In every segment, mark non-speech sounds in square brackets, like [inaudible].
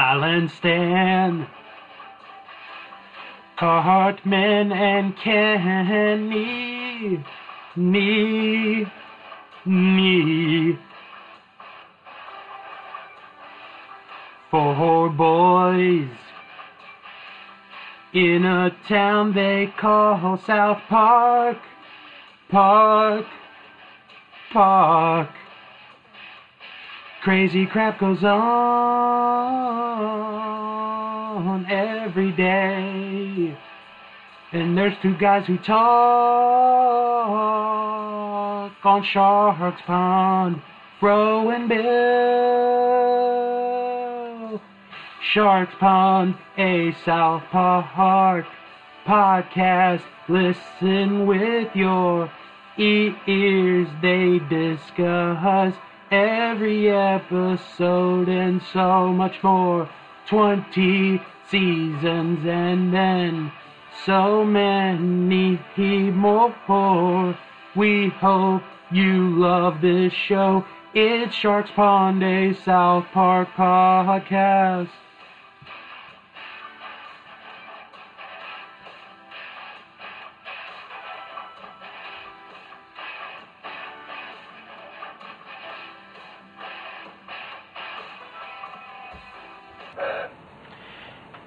Colin Stan, Cartman and Kenny, me, me. Four boys in a town they call South Park, Park, Park. Crazy crap goes on every day. And there's two guys who talk on Sharks Pond, Fro and Bill. Sharks Pond, a South Park podcast. Listen with your ears. They discuss every episode and so much more. 20 seasons and then so many more. We hope you love this show. It's Sharks Pond, a South Park podcast.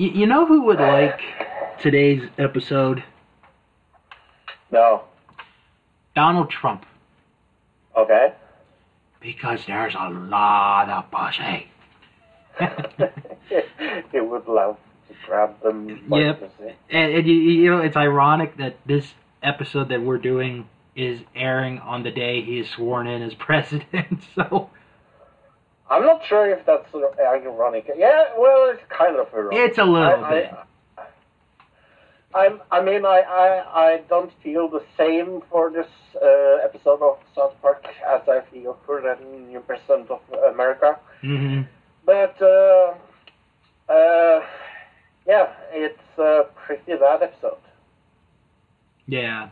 Y- you know who would like today's episode? No. Donald Trump. Okay. Because there's a lot of pussy. [laughs] [laughs] he would love to grab them. Yep. And, and you, you know, it's ironic that this episode that we're doing is airing on the day he is sworn in as [laughs] president. So I'm not sure if that's ironic. Yeah, well, it's kind of ironic. it's a little I, bit. I, I'm, I mean, I, I, I don't feel the same for this uh, episode of South Park as I feel for the new president of America. hmm But, uh, uh, yeah, it's a pretty bad episode. Yeah.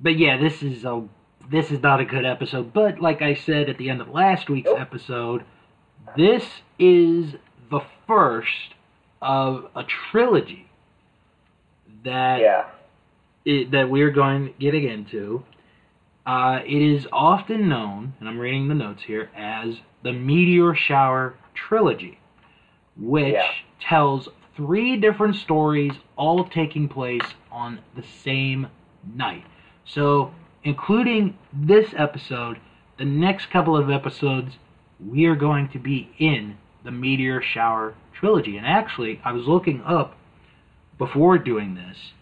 But yeah, this is a this is not a good episode. But like I said at the end of last week's episode, this is the first of a trilogy that Yeah. it, that we're going getting into. Uh, it is often known, and I'm reading the notes here, as the Meteor Shower trilogy, which Yeah. tells three different stories, all taking place on the same night. So, including this episode, the next couple of episodes, we are going to be in the Meteor Shower trilogy. And actually, I was looking up before doing this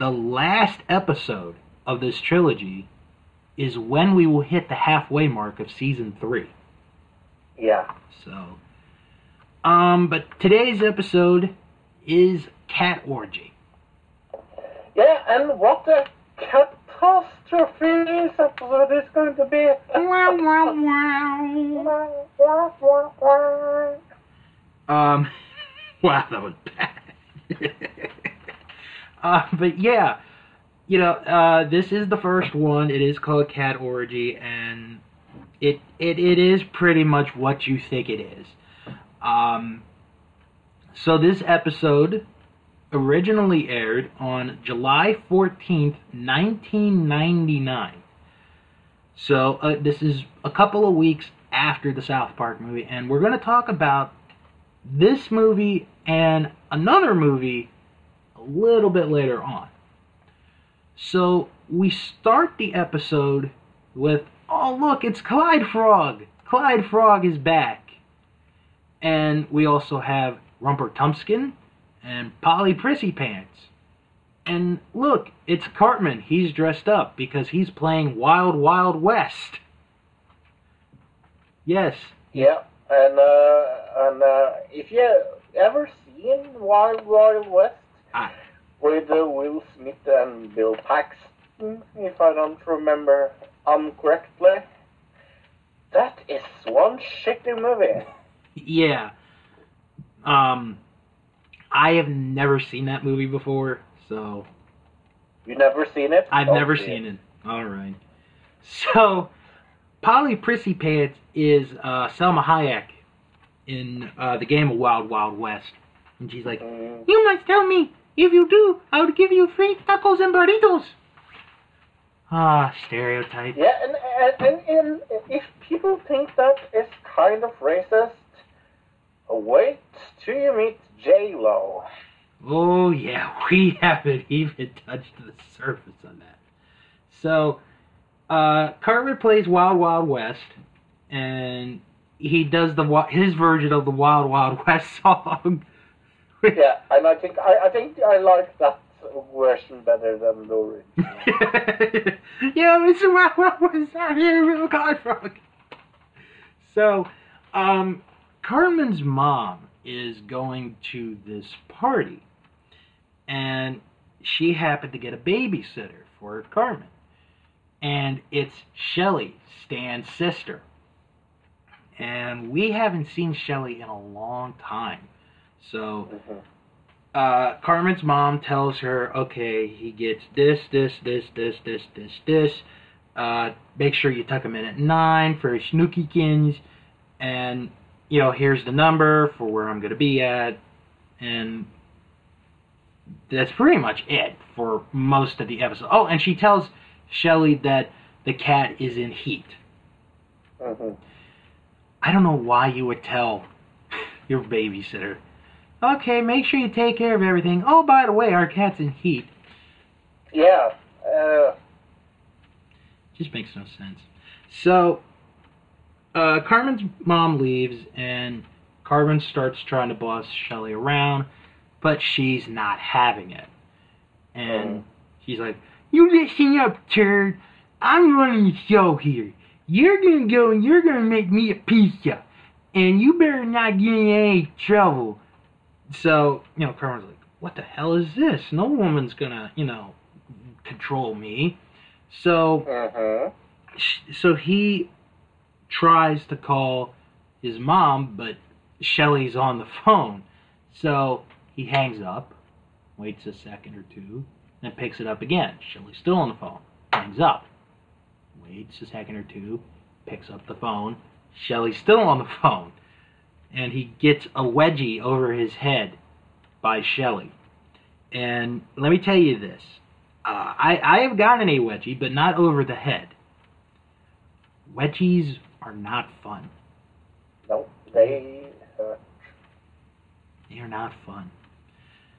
the last episode of this trilogy is when we will hit the halfway mark of season three. Yeah. So, um, but today's episode is Cat Orgy. Yeah, and what a catastrophe this episode is going to be. Um, wow, that was bad. uh, [laughs] but yeah, you know, uh, this is the first one. It is called Cat Orgy, and it it, it is pretty much what you think it is. Um, so this episode originally aired on July fourteenth, nineteen ninety nine. So uh, this is a couple of weeks after the South Park movie, and we're going to talk about this movie and another movie a little bit later on. So we start the episode with, oh look, it's Clyde Frog. Clyde Frog is back. And we also have Rumper Tumpskin and Polly Prissy Pants. And look, it's Cartman. He's dressed up because he's playing Wild Wild West. Yes. Yeah, and uh, and uh, if you ever seen Wild Wild West I- with uh, Will Smith and Bill Paxton, if I don't remember incorrectly, that is one shitty movie. [laughs] Yeah. Um, I have never seen that movie before, so You never seen it? I've Don't never see seen it. All right. So, Polly Prissy Pants is uh, Salma Hayek in uh, the game of Wild Wild West, and she's like, Mm. "You must tell me. If you do, I will give you free tacos and burritos." Ah, stereotype. Yeah, and, and, and, and if people think that is kind of racist, wait till you meet J Lo. Oh yeah, [laughs] we haven't even touched the surface on that. So, uh, Cartman plays Wild Wild West, and he does the his version of the Wild Wild [laughs] West song. Yeah, and I think I, I think I like that version better than the original. [laughs] yeah, Mr. Wild Wild West out here, real card frog. So, um, Cartman's mom is going to this party, and she happened to get a babysitter for Cartman, and it's Shelly, Stan's sister. And we haven't seen Shelly in a long time, so Mhm. uh, Cartman's mom tells her, okay, he gets this, this, this, this, this, this, this. Uh, make sure you tuck him in at nine for his snookykins, and you know, here's the number for where I'm gonna be at, and that's pretty much it for most of the episode. Oh, and she tells Shelly that the cat is in heat. Mhm. I don't know why you would tell [laughs] your babysitter, okay, make sure you take care of everything. Oh, by the way, our cat's in heat. Yeah. Uh, Just makes no sense. So, uh, Cartman's mom leaves, and Cartman starts trying to boss Shelly around, but she's not having it. And Mm. she's like, You listen up, turd. I'm running the show here. You're gonna go and you're gonna make me a pizza. And you better not get in any trouble. So, you know, Cartman's like, What the hell is this? No woman's gonna, you know, control me. So, sh- so he tries to call his mom, but Shelly's on the phone. So he hangs up, waits a second or two, and picks it up again. Shelly's still on the phone. Hangs up, waits a second or two, picks up the phone. Shelly's still on the [laughs] phone. And he gets a wedgie over his head by Shelly. And let me tell you this. Uh, I, I have gotten a wedgie, but not over the head. Wedgies are not fun. No, they. Uh, They are not fun.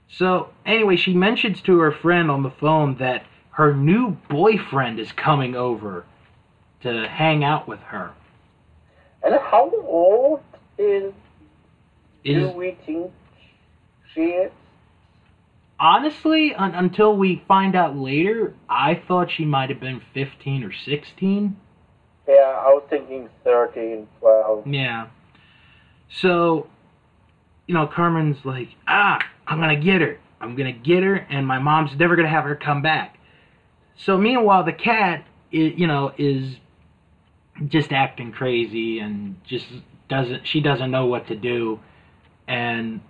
So, anyway, she mentions to her friend on the phone that her new boyfriend is coming over to hang out with her. and how old is, do Is we think she is? honestly, un- until we find out later, I thought she might have been 15 or 16. Yeah, I was thinking 13, 12. Yeah. So, you know, Cartman's like, ah, I'm gonna get her. I'm gonna get her, and my mom's never gonna have her come back. So meanwhile, the cat, you know, is just acting crazy and just doesn't. She doesn't know what to do, and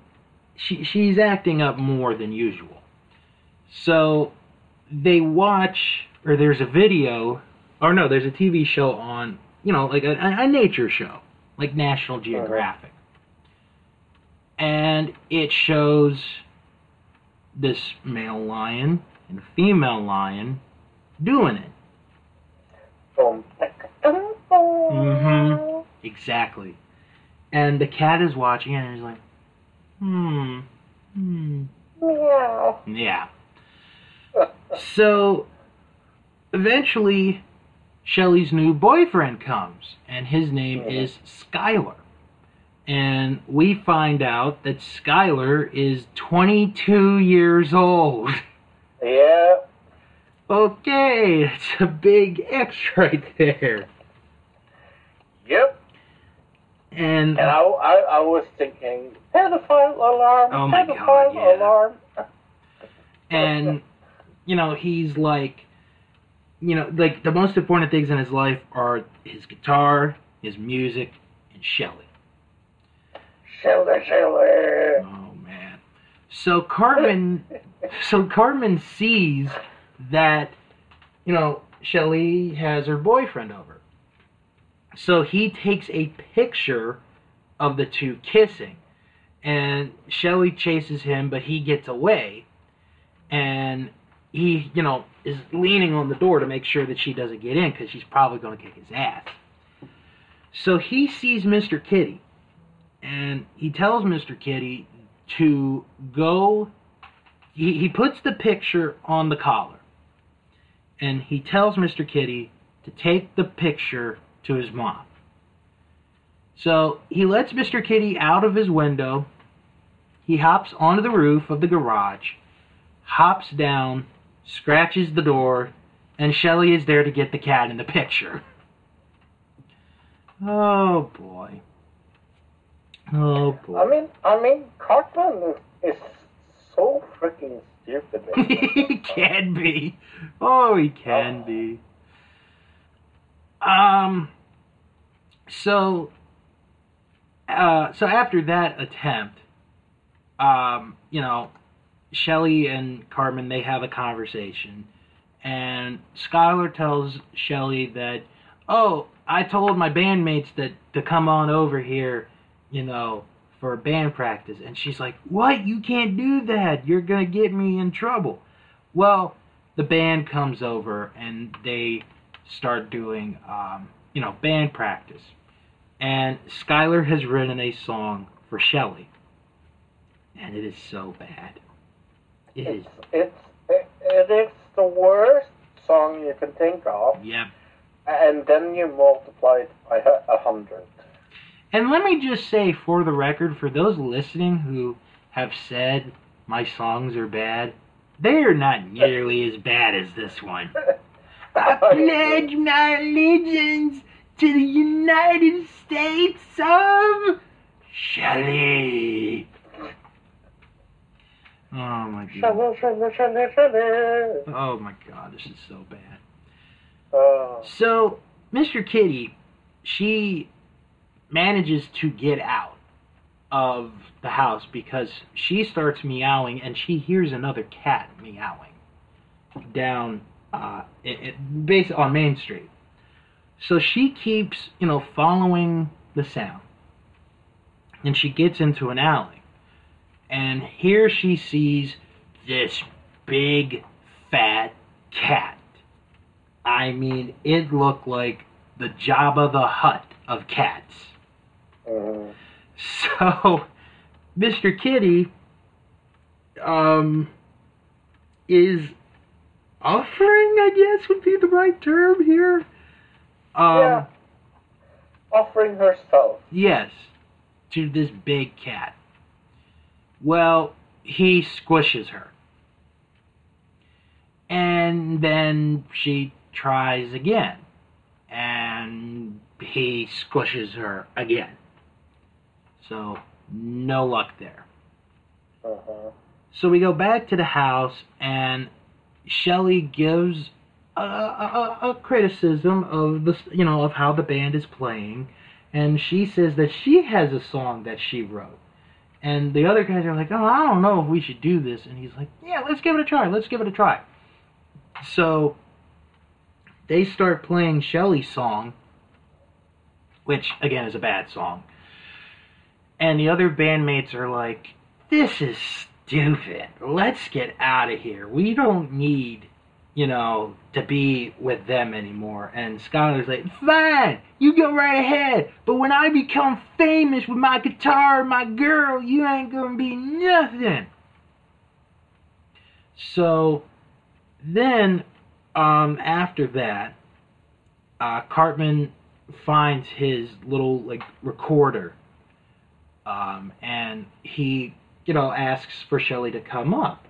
she she's acting up more than usual. So they watch, or there's a video, or no, there's a TV show on, you know, like a, a nature show, like National Geographic. And it shows this male lion and female lion doing it. Mhm. Exactly. And the cat is watching it and he's like, hmm, hmm. Meow. Yeah. So eventually, Shelly's new boyfriend comes, and his name is Skylar. And we find out that Skylar is 22 years old. yeah. Okay, that's a big X right there. Yep. And And I, I, I was thinking, pedophile alarm, Oh my pedophile God, yeah. alarm. and you know he's like you know like the most important things in his life are his guitar his music and shelly Shelter, shelter. oh man so cartman [laughs] so cartman sees that you know shelly has her boyfriend over so he takes a picture of the two kissing. And Shelley chases him, but he gets away. And he, you know, is leaning on the door to make sure that she doesn't get in because she's probably going to kick his ass. So he sees Mr. Kitty. And he tells Mr. Kitty to go. He, he puts the picture on the collar. And he tells Mr. Kitty to take the picture to his mom. So he lets Mr. Kitty out of his window. He hops onto the roof of the garage, hops down, scratches the door, and Shelley is there to get the cat in the picture. [laughs] Oh boy. Oh boy. I mean, I mean, Cartman is, is so freaking stupid. [laughs] he can be. Oh, he can be. Um. So. Uh, so after that attempt, um, you know, Shelley and Cartman they have a conversation, and Skylar tells Shelly that, oh, I told my bandmates that to come on over here, you know, for band practice, and she's like, what? You can't do that. You're gonna get me in trouble. Well, the band comes over and they start doing, um, you know, band practice. And Skylar has written a song for Shelly, And it is so bad. It is. It's, it's, it, it is the worst song you can think of, Yep. and then you multiply it by a a hundred. And let me just say, for the record, for those listening who have said my songs are bad, they are not nearly as bad as this one. [laughs] I pledge my allegiance to the United States of Shelley. Oh my god. Oh my god, this is so bad. Uh, So, Mr. Kitty, she manages to get out of the house because she starts meowing and she hears another cat meowing down uh, it, it, based on Main Street. So she keeps, you know, following the sound. And she gets into an alley. And here she sees this big, fat cat. I mean, it looked like the Jabba the Hutt of cats. mhm. [laughs] So, Mr. Kitty, um, is offering, I guess would be the right term here. Um, Yeah. Offering herself. Yes, to this big cat. Well, he squishes her. And then she tries again. And he squishes her again. So, no luck there. Uh-huh. So we go back to the house, and Shelley gives a, a, a, a criticism of the you know of how the band is playing, and she says that she has a song that she wrote, and the other guys are like, oh, I don't know if we should do this, and he's like, yeah, let's give it a try, let's give it a try. So they start playing Shelley's song, which again is a bad song, and the other bandmates are like, this is stupid. Let's get out of here. We don't need, you know, to be with them anymore. And Skylar's like, fine, you go right ahead. But when I become famous with my guitar and my girl, you ain't gonna be nothing. So then, um, after that, uh, Cartman finds his little like recorder, um, and he you know, asks for Shelley to come up.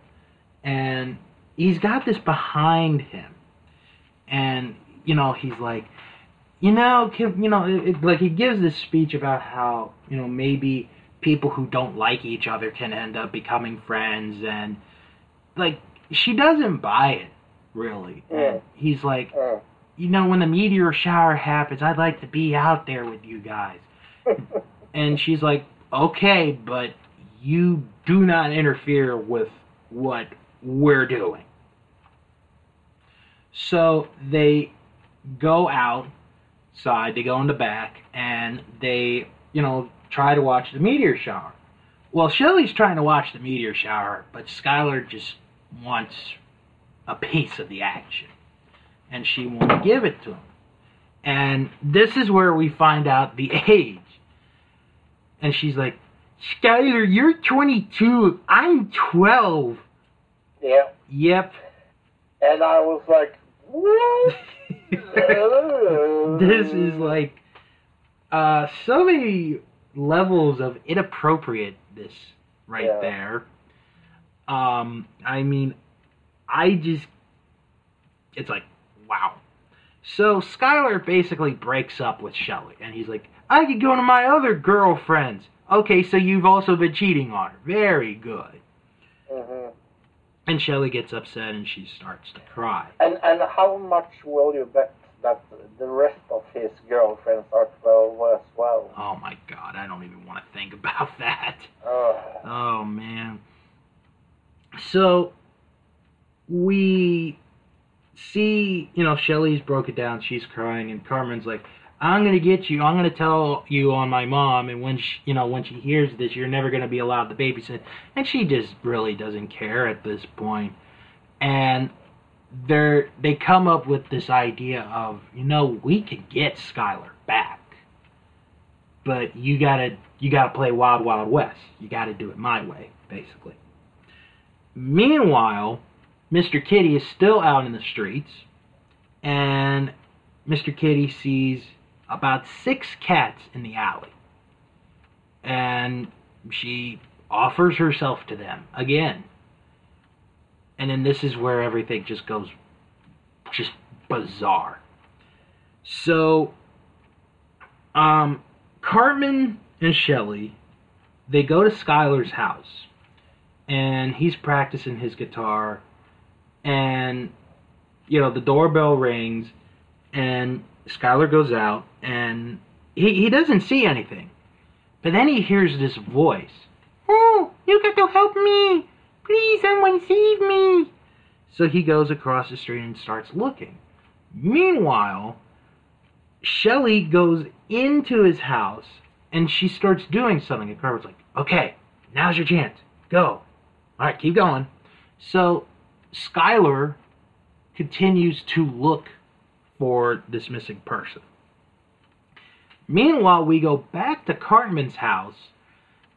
And he's got this behind him. And, you know, he's like, you know, you know, it, it- like he gives this speech about how, you know, maybe people who don't like each other can end up becoming friends. And, like, she doesn't buy it, really. Yeah. And he's like, Uh. you know, when the meteor shower happens, I'd like to be out there with you guys. [laughs] And she's like, okay, but you do not interfere with what we're doing. So they go outside, they go in the back, and they, you know, try to watch the meteor shower. Well, Shelly's trying to watch the meteor shower, but Skylar just wants a piece of the action. And she won't give it to him. And this is where we find out the age. And she's like, Skylar, you're 22. I'm 12. Yeah. Yep. And I was like, what? [laughs] this is like uh, so many levels of inappropriateness right Yeah. there. Um, I mean, I just, it's like, wow. So Skylar basically breaks up with Shelly, and he's like, I could go to my other girlfriends. Okay, so you've also been cheating on her. Very good. hmm And Shelly gets upset and she starts to cry. And and how much will you bet that the rest of his girlfriends are 12 as well? Oh my god, I don't even want to think about [laughs] that. Uh, Oh man. So we see, you know, Shelly's broken down, she's crying, and Cartman's like, I'm gonna get you. I'm gonna tell you on my mom, and when she, you know, when she hears this, you're never gonna be allowed to babysit. And she just really doesn't care at this point. And they're they come up with this idea of, you know, we could get Skylar back, but you gotta you gotta play Wild Wild West. You gotta do it my way, basically. Meanwhile, Mr. Kitty is still out in the streets, and Mr. Kitty sees about six cats in the alley. And she offers herself to them again. And then this is where everything just goes just bizarre. So, um, Cartman and Shelly they go to Skylar's house, and he's practicing his guitar, and you know the doorbell rings, and Skylar goes out, and he he doesn't see anything, but then he hears this voice. Oh, you got to help me! Please, someone save me! So he goes across the street and starts looking. Meanwhile, Shelly goes into his house and she starts doing something. And Carver's like, okay, now's your chance. Go. All right, keep going. So Skylar continues to look for this missing person. Meanwhile, we go back to Cartman's house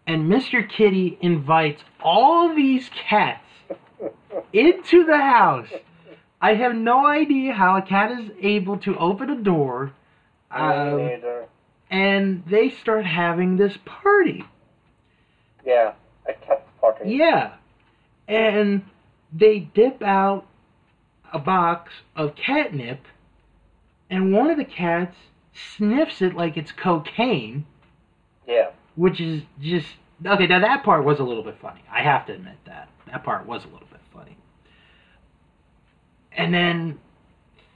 and Mr. Kitty invites all these cats into the house. I have no idea how a cat is able to open a door. Um, and they start having this party. Yeah, a cat party. Yeah. And they dip out a box of catnip, and one of the cats sniffs it like it's cocaine, Yeah. which is just. Okay, now that part was a little bit funny. I have to admit that. That part was a little bit funny. And then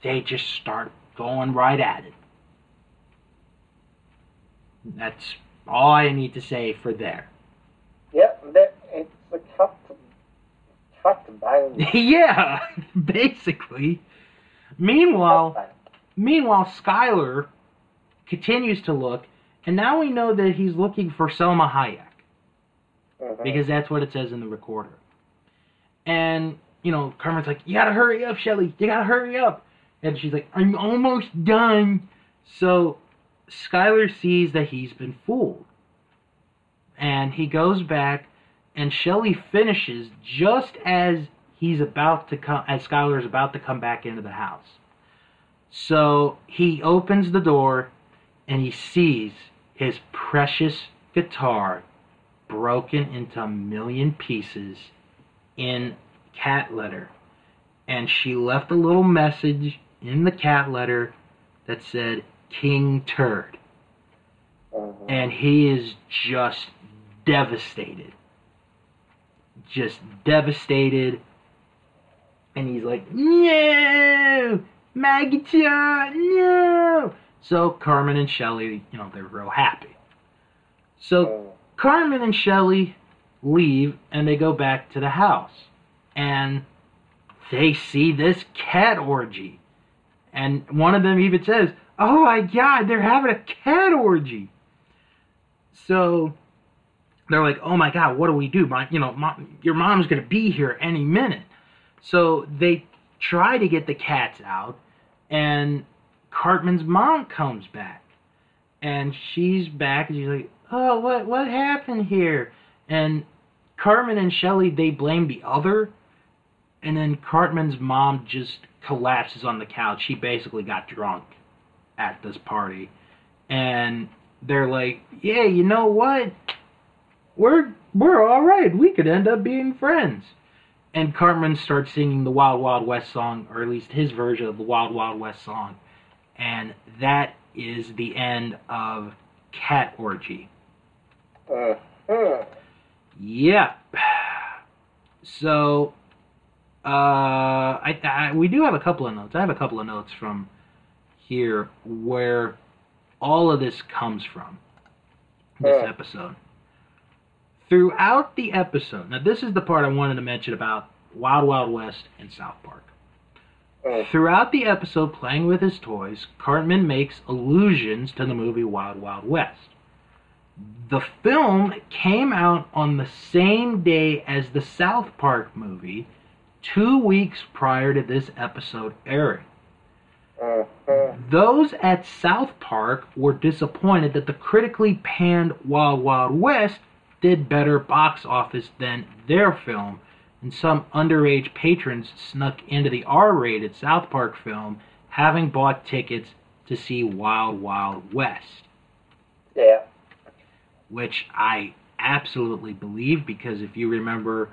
they just start going right at it. That's all I need to say for there. Yeah, that, it's a tough, cat bang. [laughs] yeah, [laughs] basically. Meanwhile, meanwhile, Skylar continues to look, and now we know that he's looking for Salma Hayek. Mhm. because that's what it says in the recorder. And you know, Cartman's like, "You gotta hurry up, Shelly. You gotta hurry up." And she's like, "I'm almost done." So Skylar sees that he's been fooled, and he goes back, and Shelly finishes just as he's about to come, as Skylar's about to come back into the house. So he opens the door, and he sees his precious guitar broken into a million pieces in cat letter. And she left a little message in the cat letter that said, King Turd. Mhm. And he is just devastated. Just devastated. And he's like, No! My guitar! No! So Cartman and Shelley, you know, they're real happy. So Mm. Cartman and Shelley leave and they go back to the house. And they see this cat orgy. And one of them even says, Oh my god, they're having a cat orgy. so they're like, "Oh my god, what do we do? My, you know, mom, your mom's gonna be here any minute." So they try to get the cats out, and Cartman's mom comes back, and she's back, and she's like, "Oh, what what happened here?" And Cartman and Shelley they blame the other, and then Cartman's mom just collapses on the couch. She basically got drunk at this party, and they're like, "Yeah, you know what? We're we're all right. We could end up being friends." And Cartman starts singing the Wild Wild West song, or at least his version of the Wild Wild West song, and that is the end of Cat Orgy. Mhm. Yep. So, uh, I, I we do have a couple of notes. I have a couple of notes from here where all of this comes from. This Hmm. episode. Throughout the episode, now this is the part I wanted to mention about Wild Wild West and South Park. Mm. Throughout the episode, playing with his toys, Cartman makes allusions to the movie Wild Wild West. The film came out on the same day as the South Park movie, two weeks prior to this episode airing. Mhm. Those at South Park were disappointed that the critically panned Wild Wild West did better box office than their film, and some underage patrons snuck into the R rated South Park film having bought tickets to see Wild Wild West, Yeah. which I absolutely believe because if you remember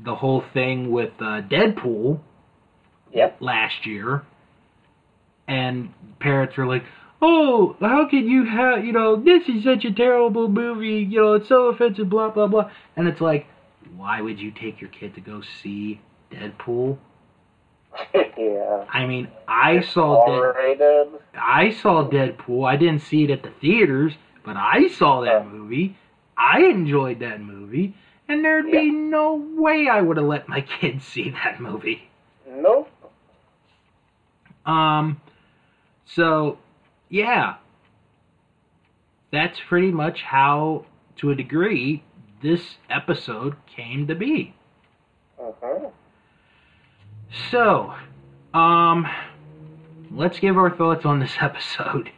the whole thing with uh, Deadpool Yep. last year, and parents were like, "Oh, how can you have you know this is such a terrible movie? You know it's so offensive, blah blah blah." And it's like, why would you take your kid to go see Deadpool? [laughs] yeah. I mean, I saw Dead, R-rated. I saw Deadpool. I didn't see it at the theaters, but I saw that Yeah. movie. I enjoyed that movie, and there'd be no way I would have let my [laughs] kids see that movie. Nope. Um, so, yeah. That's pretty much how, to a degree, this episode came to be. Mhm. So, um, let's give our thoughts on this [laughs] episode.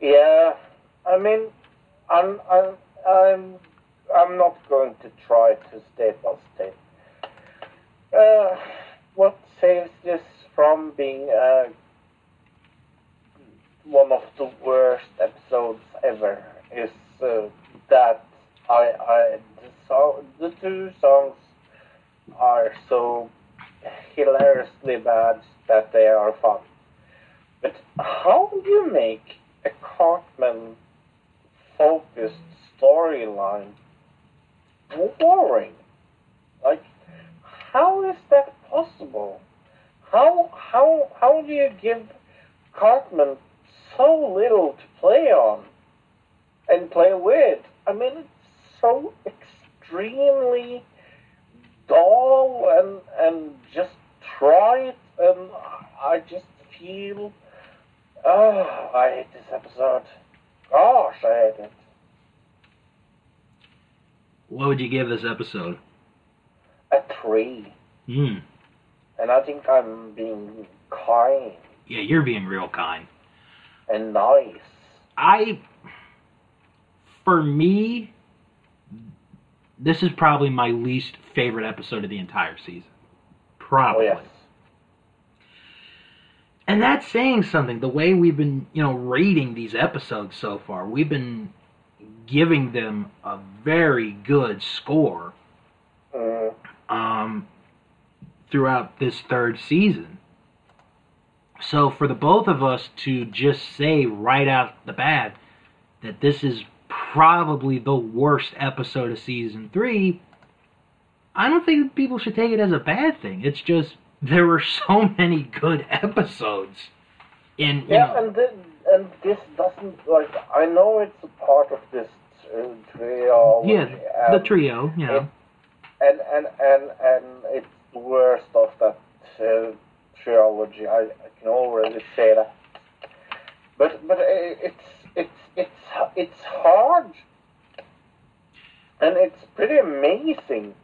Yeah. I mean, I'm, I'm, I'm, I'm not going to try to stay positive. Uh, what saves this from being uh, one of the worst episodes ever is uh, that I, I, the, song, the two songs are so hilariously bad that they are fun. But how do you make a Cartman focused storyline boring? Like, how is that possible? How how how do you give Cartman so little to play on and play with? I mean, it's so extremely dull and and just trite, and I just feel. Oh, I hate this episode. Gosh, I hate it. What would you give this episode? A three. Hmm. And I think I'm being kind Yeah, you're being real kind. and nice. I, for me, this is probably my least favorite episode of the entire season. Oh, Probably. yes. And that's saying something. The way we've been, you know, rating these episodes so far, we've been giving them a very good score Mm, um, throughout this third season. So for the both of us to just say right out the bat that this is probably the worst episode of season three, I don't think people should take it as a bad thing. It's just there were so many good episodes in you yeah, know and and this doesn't like I know it's a part of this uh, trio. yeah the trio know and and and and it's the worst of that uh, trilogy. I, I can already say that. But but i- it's it's it's it's hard, and it's pretty amazing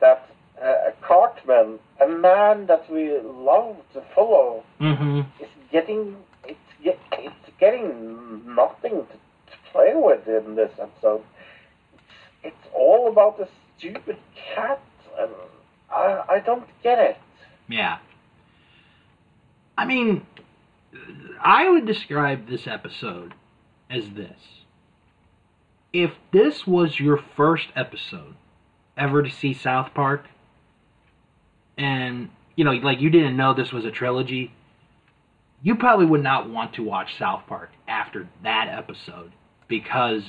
that uh, Cartman, a man that we love to follow, Mm-hmm. is getting it's get, it's getting nothing to, to play with in this episode. It's, it's all about the stupid cat, and I I don't get it. Yeah. I mean, I would describe this episode as this. If this was your first episode ever to see South Park, and, you know, like you didn't know this was a trilogy, you probably would not want to watch South Park after that episode because,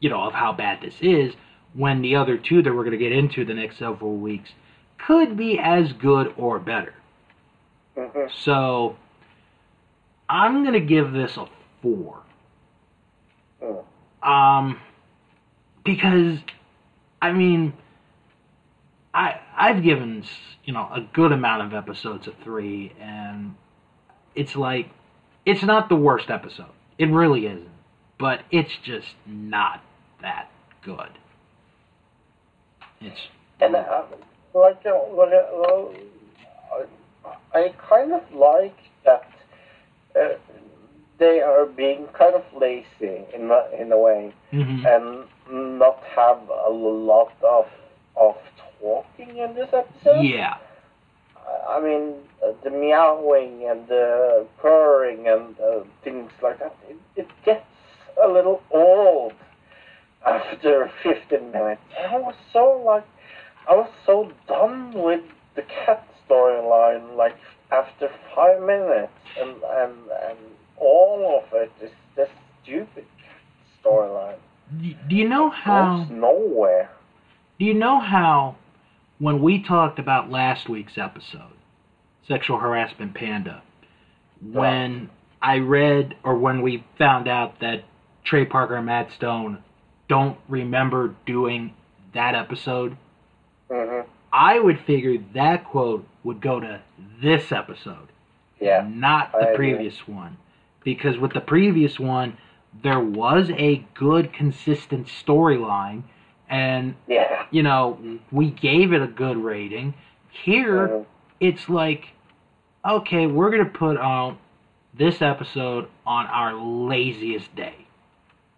you know, of how bad this is, when the other two that we're going to get into the next several weeks could be as good or better. hmm So I'm gonna give this a four. Mm. Um, because I mean, I I've given you know a good amount of episodes a three, and it's like it's not the worst episode. It really isn't, but it's just not that good. It's And uh, like, uh, uh, I, I kind of like that uh, they are being kind of lazy in a, in a way, mhm. and not have a lot of of talking in this episode. yeah, I- mean, uh, the meowing and the purring and uh, things like that. It, it gets a little old after 15 minutes. And I was so like, I was so done with the cat storyline. Like after five minutes, and and and all of it is this stupid storyline. do, you know how? Goes nowhere. Do you know how, when we talked about last week's episode, Sexual Harassment Panda, when I read or when we found out that Trey Parker and Matt Stone don't remember doing that episode, hmm I would figure that quote would go to this episode, Yeah. not I the agree. previous one. Because with the previous one, there was a good, consistent storyline, and Yeah. you know, we gave it a good rating. Here, Mhm. it's like, okay, we're going to put out this episode on our laziest day.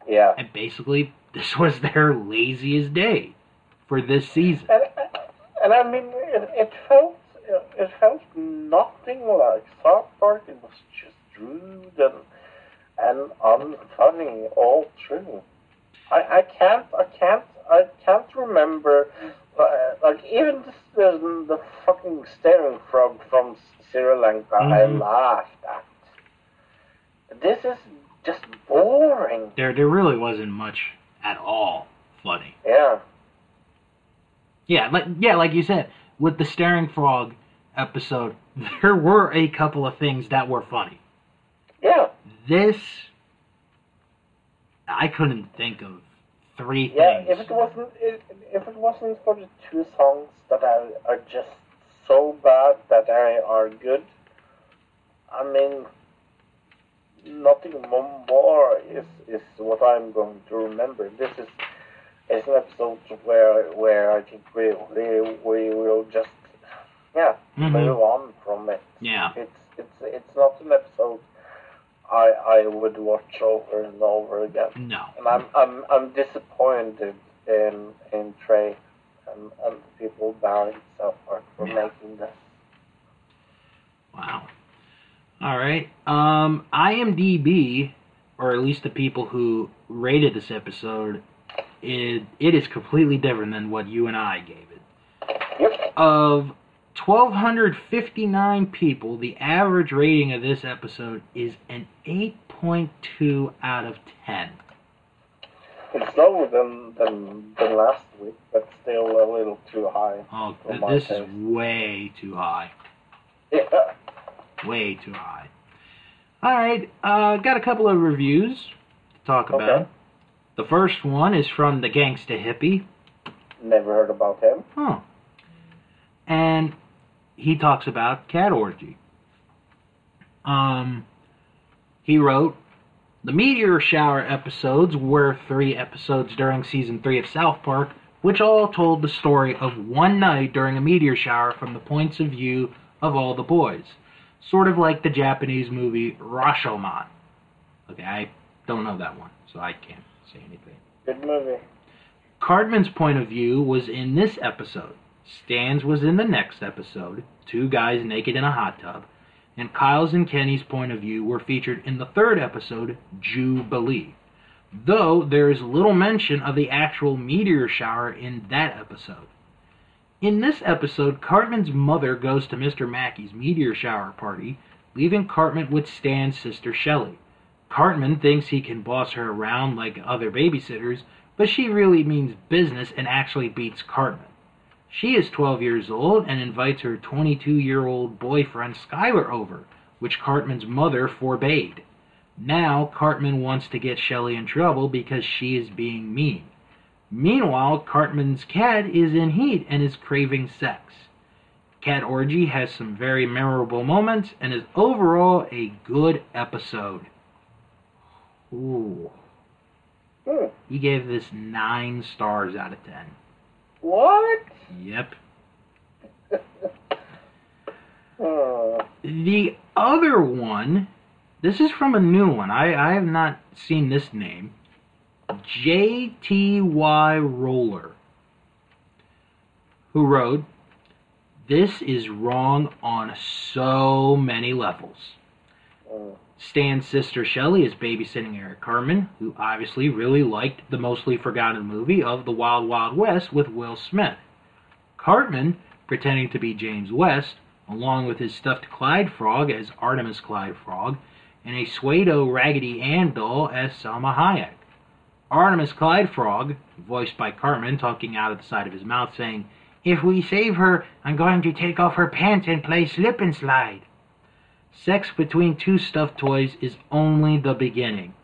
Yeah. And basically, this was their laziest day for this season. And, and I mean, it, it felt it felt nothing like South Park. It was just rude and and unfunny all through. I, I can't I can't I can't remember uh, like even the, the fucking staring frog from Sri Lanka. I Mhm. laughed at. This is just boring. There, there really wasn't much at all funny. Yeah. Yeah, like yeah, like you said, with the staring frog episode, [laughs] there were a couple of things that were funny. Yeah. This, I couldn't think of three Yeah, things. if it wasn't if, if it wasn't for the two songs that are, are just so bad that they are good, I mean, nothing mo- more is is what I'm going to remember. This is is an episode where where I think we we, we will just yeah Mhm. move on from it. Yeah. It's it's it's not an episode I I would watch over and over again. No. And I'm I'm I'm disappointed in in Trey and, and the people behind South Park for Yeah. making this. Wow. All right. Um, IMDb, or at least the people who rated this episode, it it is completely different than what you and I gave it. Yep. Of 1,259 people, the average rating of this episode is an 8.2 out of 10. It's lower than than than last week, but still a little too high. Oh, For th- my this is way too high. Yeah. Way too high. All right, uh, got a couple of reviews to talk about. Okay. The first one is from the Gangsta Hippie. Never heard about him. Huh. And he talks about cat orgy. Um, he wrote, The meteor shower episodes were three episodes during season three of South Park, which all told the story of one night during a meteor shower from the points of view of all the boys. Sort of like the Japanese movie Rashomon. Okay, I don't know that one, so I can't say anything. Good movie. Cartman's point of view was in this episode. Stan's was in the next episode, two guys naked in a hot tub, and Kyle's and Kenny's point of view were featured in the third episode, Jubilee. Though there is little mention of the actual meteor shower in that episode. In this episode, Cartman's mother goes to Mr. Mackey's meteor shower party, leaving Cartman with Stan's sister Shelley. Cartman thinks he can boss her around like other babysitters, but she really means business and actually beats Cartman. She is 12 years old and invites her 22 year old boyfriend Skylar over, which Cartman's mother forbade. Now, Cartman wants to get Shelley in trouble because she is being mean. Meanwhile, Cartman's cat is in heat and is craving sex. Cat Orgy has some very memorable moments and is overall a good episode. Ooh. Hmm. He gave this 9 stars out of 10. What? Yep. Hmm. [laughs] The other one, this is from a new one. I, I have not seen this name. JTY Roller, who wrote, This is wrong on so many levels. Hmm. Stan's sister Shelley is babysitting Eric Cartman, who obviously really liked the mostly forgotten movie of The Wild Wild West with Will Smith. Cartman, pretending to be James West, along with his stuffed Clyde Frog as Artemis Clyde Frog, and a Suedo Raggedy Ann doll as Salma Hayek. Artemis Clyde Frog, voiced by Cartman, talking out of the side of his mouth, saying, If we save her, I'm going to take off her pants and play slip and slide. Sex between two stuffed toys is only the beginning.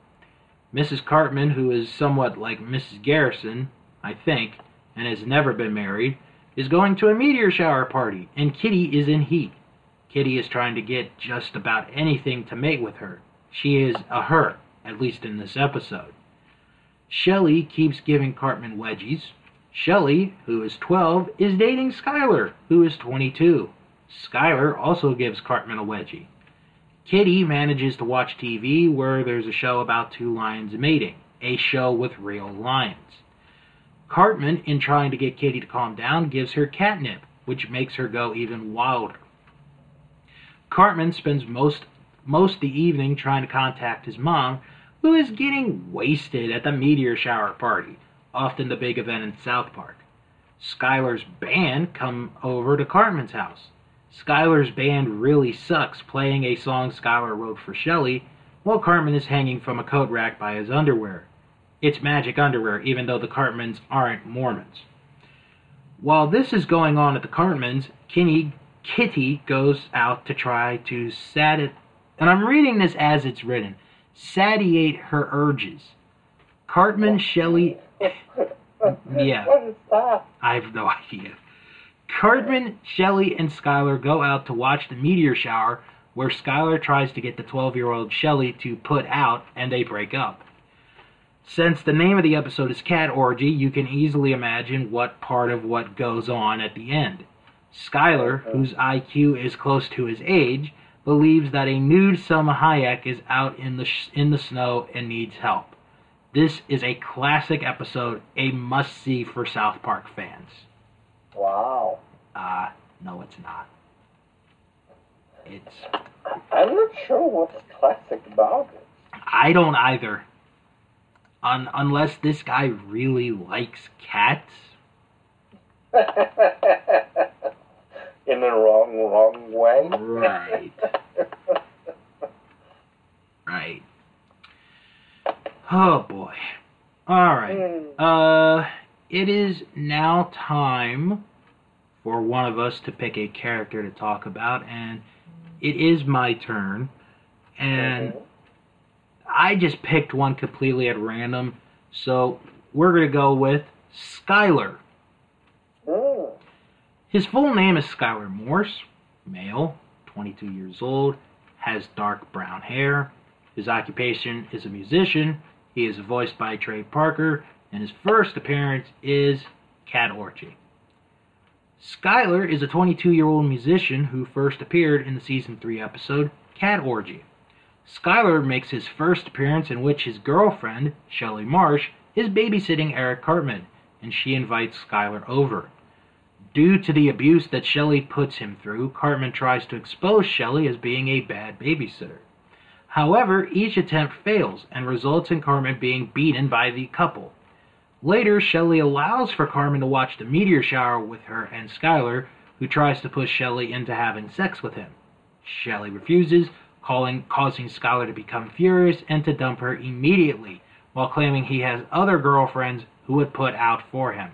Mrs. Cartman, who is somewhat like Mrs. Garrison, I think, and has never been married, is going to a meteor shower party, and Kitty is in heat. Kitty is trying to get just about anything to mate with her. She is a her, at least in this episode. Shelley keeps giving Cartman wedgies. Shelley, who is 12, is dating Skylar, who is 22. Skylar also gives Cartman a wedgie. Kitty manages to watch TV where there's a show about two lions mating, a show with real lions. Cartman, in trying to get Kitty to calm down, gives her catnip, which makes her go even wilder. Cartman spends most most the evening trying to contact his mom, who is getting wasted at the meteor shower party, often the big event in South Park. Skylar's band come over to Cartman's house. Skylar's band really sucks, playing a song Skylar wrote for Shelley, while Cartman is hanging from a coat rack by his underwear. It's magic underwear, even though the Cartmans aren't Mormons. While this is going on at the Cartmans, Kitty, Kitty goes out to try to sati- and I'm reading this as it's written, satiate her urges. Cartman, Shelley, [laughs] Yeah. What is that? I have no idea. Cartman, Shelley, and Skylar go out to watch the meteor shower where Skylar tries to get the 12 year old Shelley to put out and they break up. Since the name of the episode is Cat Orgy, you can easily imagine what part of what goes on at the end. Skylar, uh-huh. whose IQ is close to his age, believes that a nude Salma Hayek is out in the sh- in the snow and needs help. This is a classic episode, a must see for South Park fans. Wow. Uh, no, it's not. It's. I'm not sure what's classic about it. I don't either. Un- unless this guy really likes cats. [laughs] In the wrong, wrong way. Right. [laughs] Right. Oh boy. Alright. Hmm. Uh, it is now time for one of us to pick a character to talk about, and it is my turn. And. I just picked one completely at random, so we're gonna go with Skylar. Hmm. His full name is Skylar Morse, male, 22 years old, has dark brown hair. His occupation is a musician. He is voiced by Trey Parker, and his first appearance is Cat Orgy. Skylar is a 22 year old musician who first appeared in the season 3 episode Cat Orgy. Skylar makes his first appearance in which his girlfriend, Shelley Marsh, is babysitting Eric Cartman, and she invites Skylar over. Due to the abuse that Shelley puts him through, Cartman tries to expose Shelley as being a bad babysitter. However, each attempt fails and results in Cartman being beaten by the couple. Later, Shelley allows for Cartman to watch the meteor shower with her and Skylar, who tries to push Shelley into having sex with him. Shelley refuses, calling, causing Skylar to become furious and to dump her immediately, while claiming he has other girlfriends who would put out for him.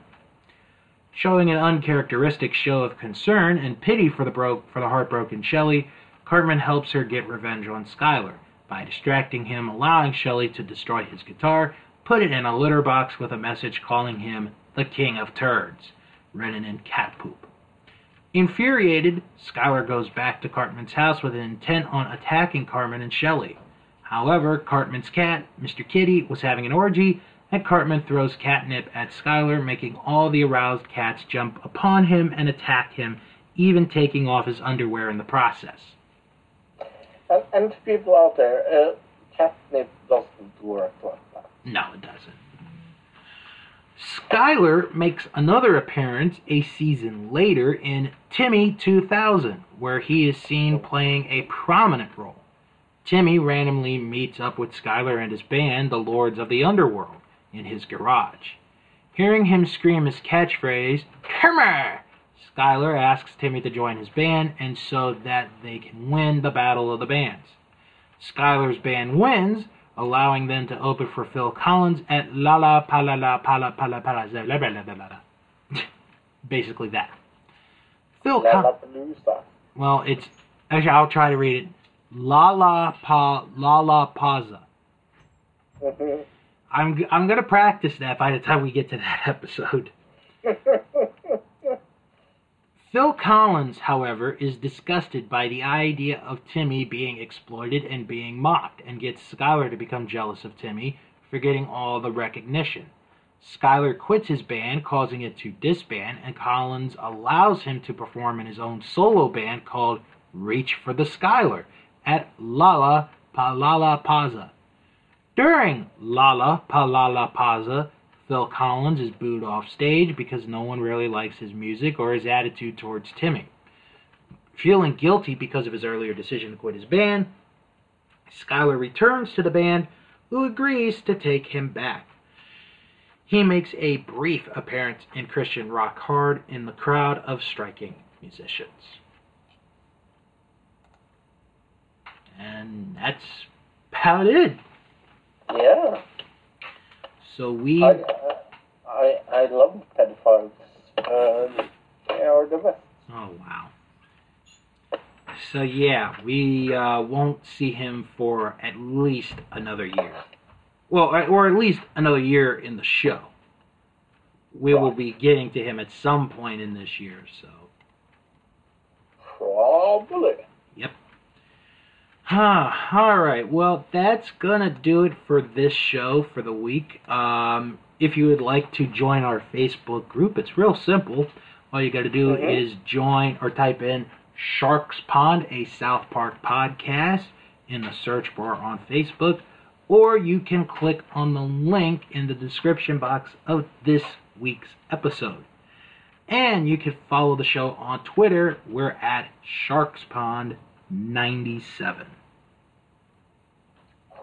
Showing an uncharacteristic show of concern and pity for the, for the heartbroken Shelley, Cartman helps her get revenge on Skylar by distracting him, allowing Shelley to destroy his guitar, put it in a litter box with a message calling him the King of Turds, written in cat poop. Infuriated, Skylar goes back to Cartman's house with an intent on attacking Cartman and Shelley. However, Cartman's cat, Mr. Kitty, was having an orgy, and Cartman throws catnip at Skylar, making all the aroused cats jump upon him and attack him, even taking off his underwear in the process. And, and people out there, uh, catnip doesn't work like. No, it doesn't. Skylar makes another appearance a season later in Timmy 2000, where he is seen playing a prominent role. Timmy randomly meets up with Skylar and his band, the Lords of the Underworld, in his garage. Hearing him scream his catchphrase, Timmy! Skylar asks Timmy to join his band and so that they can win the Battle of the Bands. Skylar's band wins, allowing them to open for Phil Collins at La La Pala La Pala Pala Pala Za- La La La La La La. [laughs] Basically that. Phil Collins. Well, it's actually I'll try to read it. La La Pa La La Paza. [laughs] I'm I'm gonna practice that by the time we get to that [laughs] episode. Phil Collins, however, is disgusted by the idea of Timmy being exploited and being mocked, and gets Skylar to become jealous of Timmy for getting all the recognition. Skylar quits his band, causing it to disband, and Collins allows him to perform in his own solo band called Reach for the Skylar at Lala Palala Paza. During Lala Palala Paza, Phil Collins is booed off stage because no one really likes his music or his attitude towards Timmy. Feeling guilty because of his earlier decision to quit his band, Skylar returns to the band, who agrees to take him back. He makes a brief appearance in Christian Rock Hard in the crowd of striking musicians. And that's about it. yeah. So we. I, I, I love pedophiles. Um, they are the best. Oh wow. So yeah, we uh, won't see him for at least another year. Well, or- or at least another year in the show. We will be getting to him at some point in this year. So. Probably. Huh. All right. Well, that's gonna do it for this show for the week. Um, if you would like to join our Facebook group, it's real simple. All you got to do Mhm. is join or type in Sharks Pond, a South Park podcast, in the search bar on Facebook, or you can click on the link in the description box of this week's episode. And you can follow the show on Twitter. We're at Sharks Pond 97.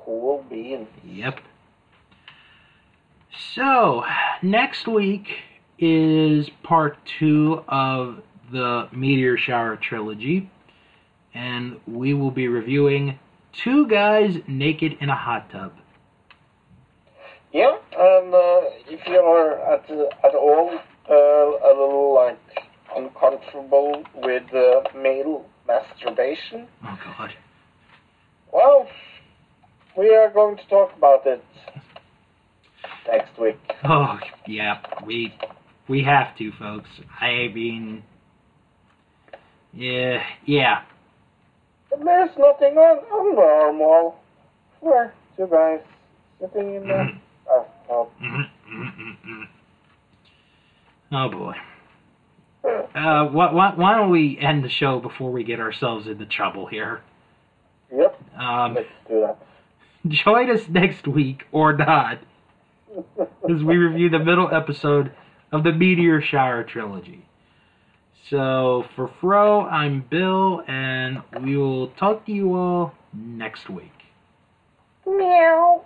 Cool beans. Yep. So, next week is part two of the Meteor Shower trilogy, and we will be reviewing Two Guys Naked in a Hot Tub. Yeah, and uh, if you are at, at all uh, a little like uncomfortable with uh, male masturbation, Oh, God. well, we are going to talk about it next week. Oh, yeah, we we have to, folks. I mean, yeah, yeah. But there's nothing un- unnormal we're two guys sitting in the Mhm. bathtub. Mhm, mhm, mhm, mhm. Oh boy. [clears throat] Uh, why, why, why don't we end the show before we get ourselves into trouble here? Yep, Um, let's do that. [laughs] join us next week or not as we review the middle episode of the Meteor Shower trilogy. So for Fro, I'm Bill, and we will talk to you all next week. Meow.